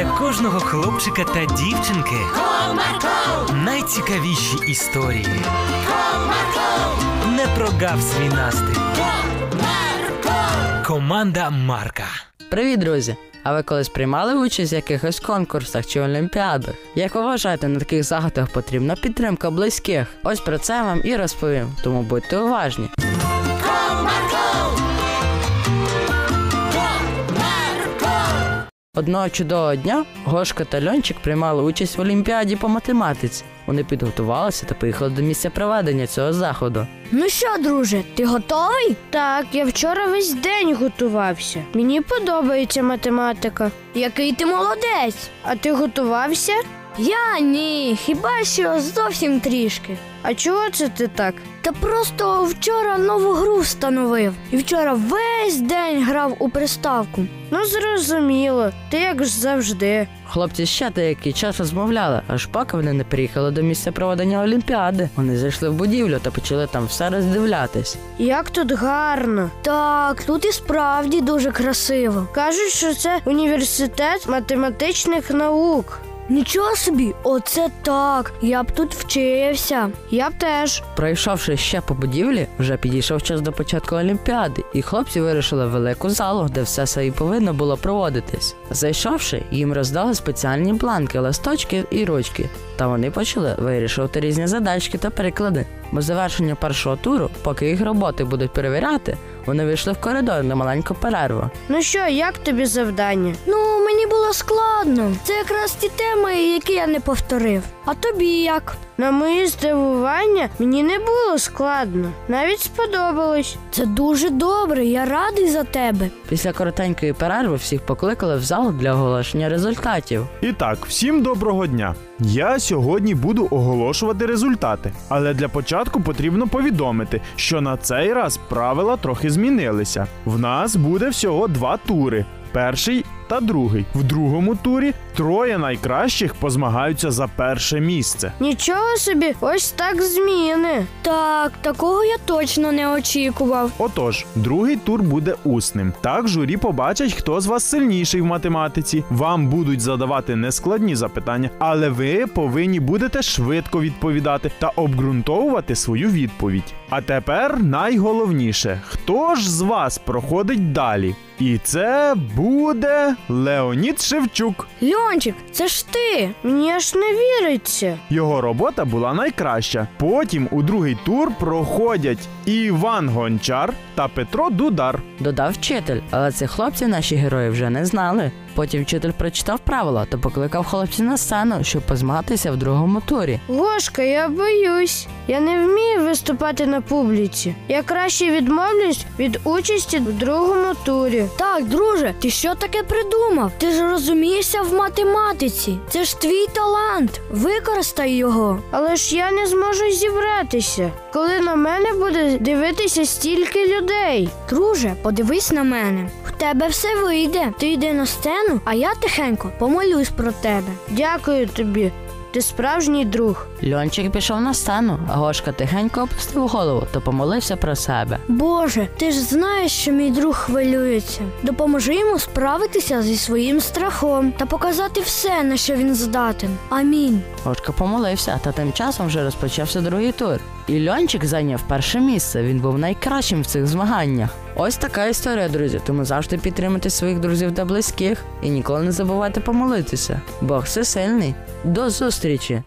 для кожного хлопчика та дівчинки Comarco, найцікавіші історії. Comarco, Не прогав свій настрій. Comarco. Команда Марка. Привіт, друзі! А ви колись приймали участь в якихось конкурсах чи олімпіадах? Як ви вважаєте, на таких заходах потрібна підтримка близьких? Ось про це вам і розповім, тому будьте уважні. Одного чудового дня Гошка та Льончик приймали участь в олімпіаді по математиці. Вони підготувалися та поїхали до місця проведення цього заходу. Ну що, друже, ти готовий? Так, я вчора весь день готувався. Мені подобається математика. Який ти молодець? А ти готувався? Я ні, хіба що зовсім трішки. А чого це ти так? Та просто вчора нову гру встановив. І вчора весь день грав у приставку. Ну зрозуміло, ти як ж завжди. Хлопці ще деякий час розмовляли, аж поки вони не приїхали до місця проведення олімпіади. Вони зайшли в будівлю та почали там все роздивлятись. Як тут гарно. Так, тут і справді дуже красиво. Кажуть, що це університет математичних наук. Нічого собі, оце так. Я б тут вчився. Я б теж. Пройшовши ще по будівлі, вже підійшов час до початку олімпіади, і хлопці вирішили в велику залу, де все це і повинно було проводитись. Зайшовши, їм роздали спеціальні бланки, листочки і ручки. Та вони почали вирішувати різні задачки та приклади. Бо завершення першого туру, поки їх роботи будуть перевіряти, вони вийшли в коридор на маленьку перерву. Ну що, як тобі завдання? Ну, було складно. Це якраз ті теми, які я не повторив. А тобі як? На моє здивування мені не було складно, навіть сподобалось. Це дуже добре, я радий за тебе. Після коротенької перерви всіх покликали в зал для оголошення результатів. І так, всім доброго дня. Я сьогодні буду оголошувати результати, але для початку потрібно повідомити, що на цей раз правила трохи змінилися. В нас буде всього два тури. Перший та другий. В другому турі троє найкращих позмагаються за перше місце. Нічого собі, ось так зміни. Так, такого я точно не очікував. Отож, другий тур буде усним. Так журі побачать, хто з вас сильніший в математиці. Вам будуть задавати нескладні запитання, але ви повинні будете швидко відповідати та обґрунтовувати свою відповідь. А тепер найголовніше: хто ж з вас проходить далі? І це буде Леонід Шевчук. Льончик, це ж ти. Мені аж не віриться. Його робота була найкраща. Потім у другий тур проходять Іван Гончар та Петро Дудар. Додав вчитель, але цих хлопців наші герої вже не знали. Потім вчитель прочитав правила та покликав хлопців на сцену, щоб позмагатися в другому турі. Гошка, я боюсь. Я не вмію виступати на публіці. Я краще відмовлюсь від участі в другому турі. Так, друже, ти що таке придумав? Ти ж розумієшся в математиці. Це ж твій талант. Використай його. Але ж я не зможу зібратися, коли на мене буде дивитися стільки людей. Друже, подивись на мене. Тебе все вийде. Ти йди на сцену, а я тихенько помолюсь про тебе. Дякую тобі. Ти справжній друг. Льончик пішов на сцену, а Гошка тихенько опустив голову та помолився про себе. Боже, ти ж знаєш, що мій друг хвилюється. Допоможи йому справитися зі своїм страхом та показати все, на що він здатен. Амінь. Гошка помолився, та тим часом вже розпочався другий тур. І Льончик зайняв перше місце. Він був найкращим в цих змаганнях. Ось така історія, друзі. Тому завжди підтримуйте своїх друзів та близьких і ніколи не забувайте помолитися. Бог все сильний. До зустрічі!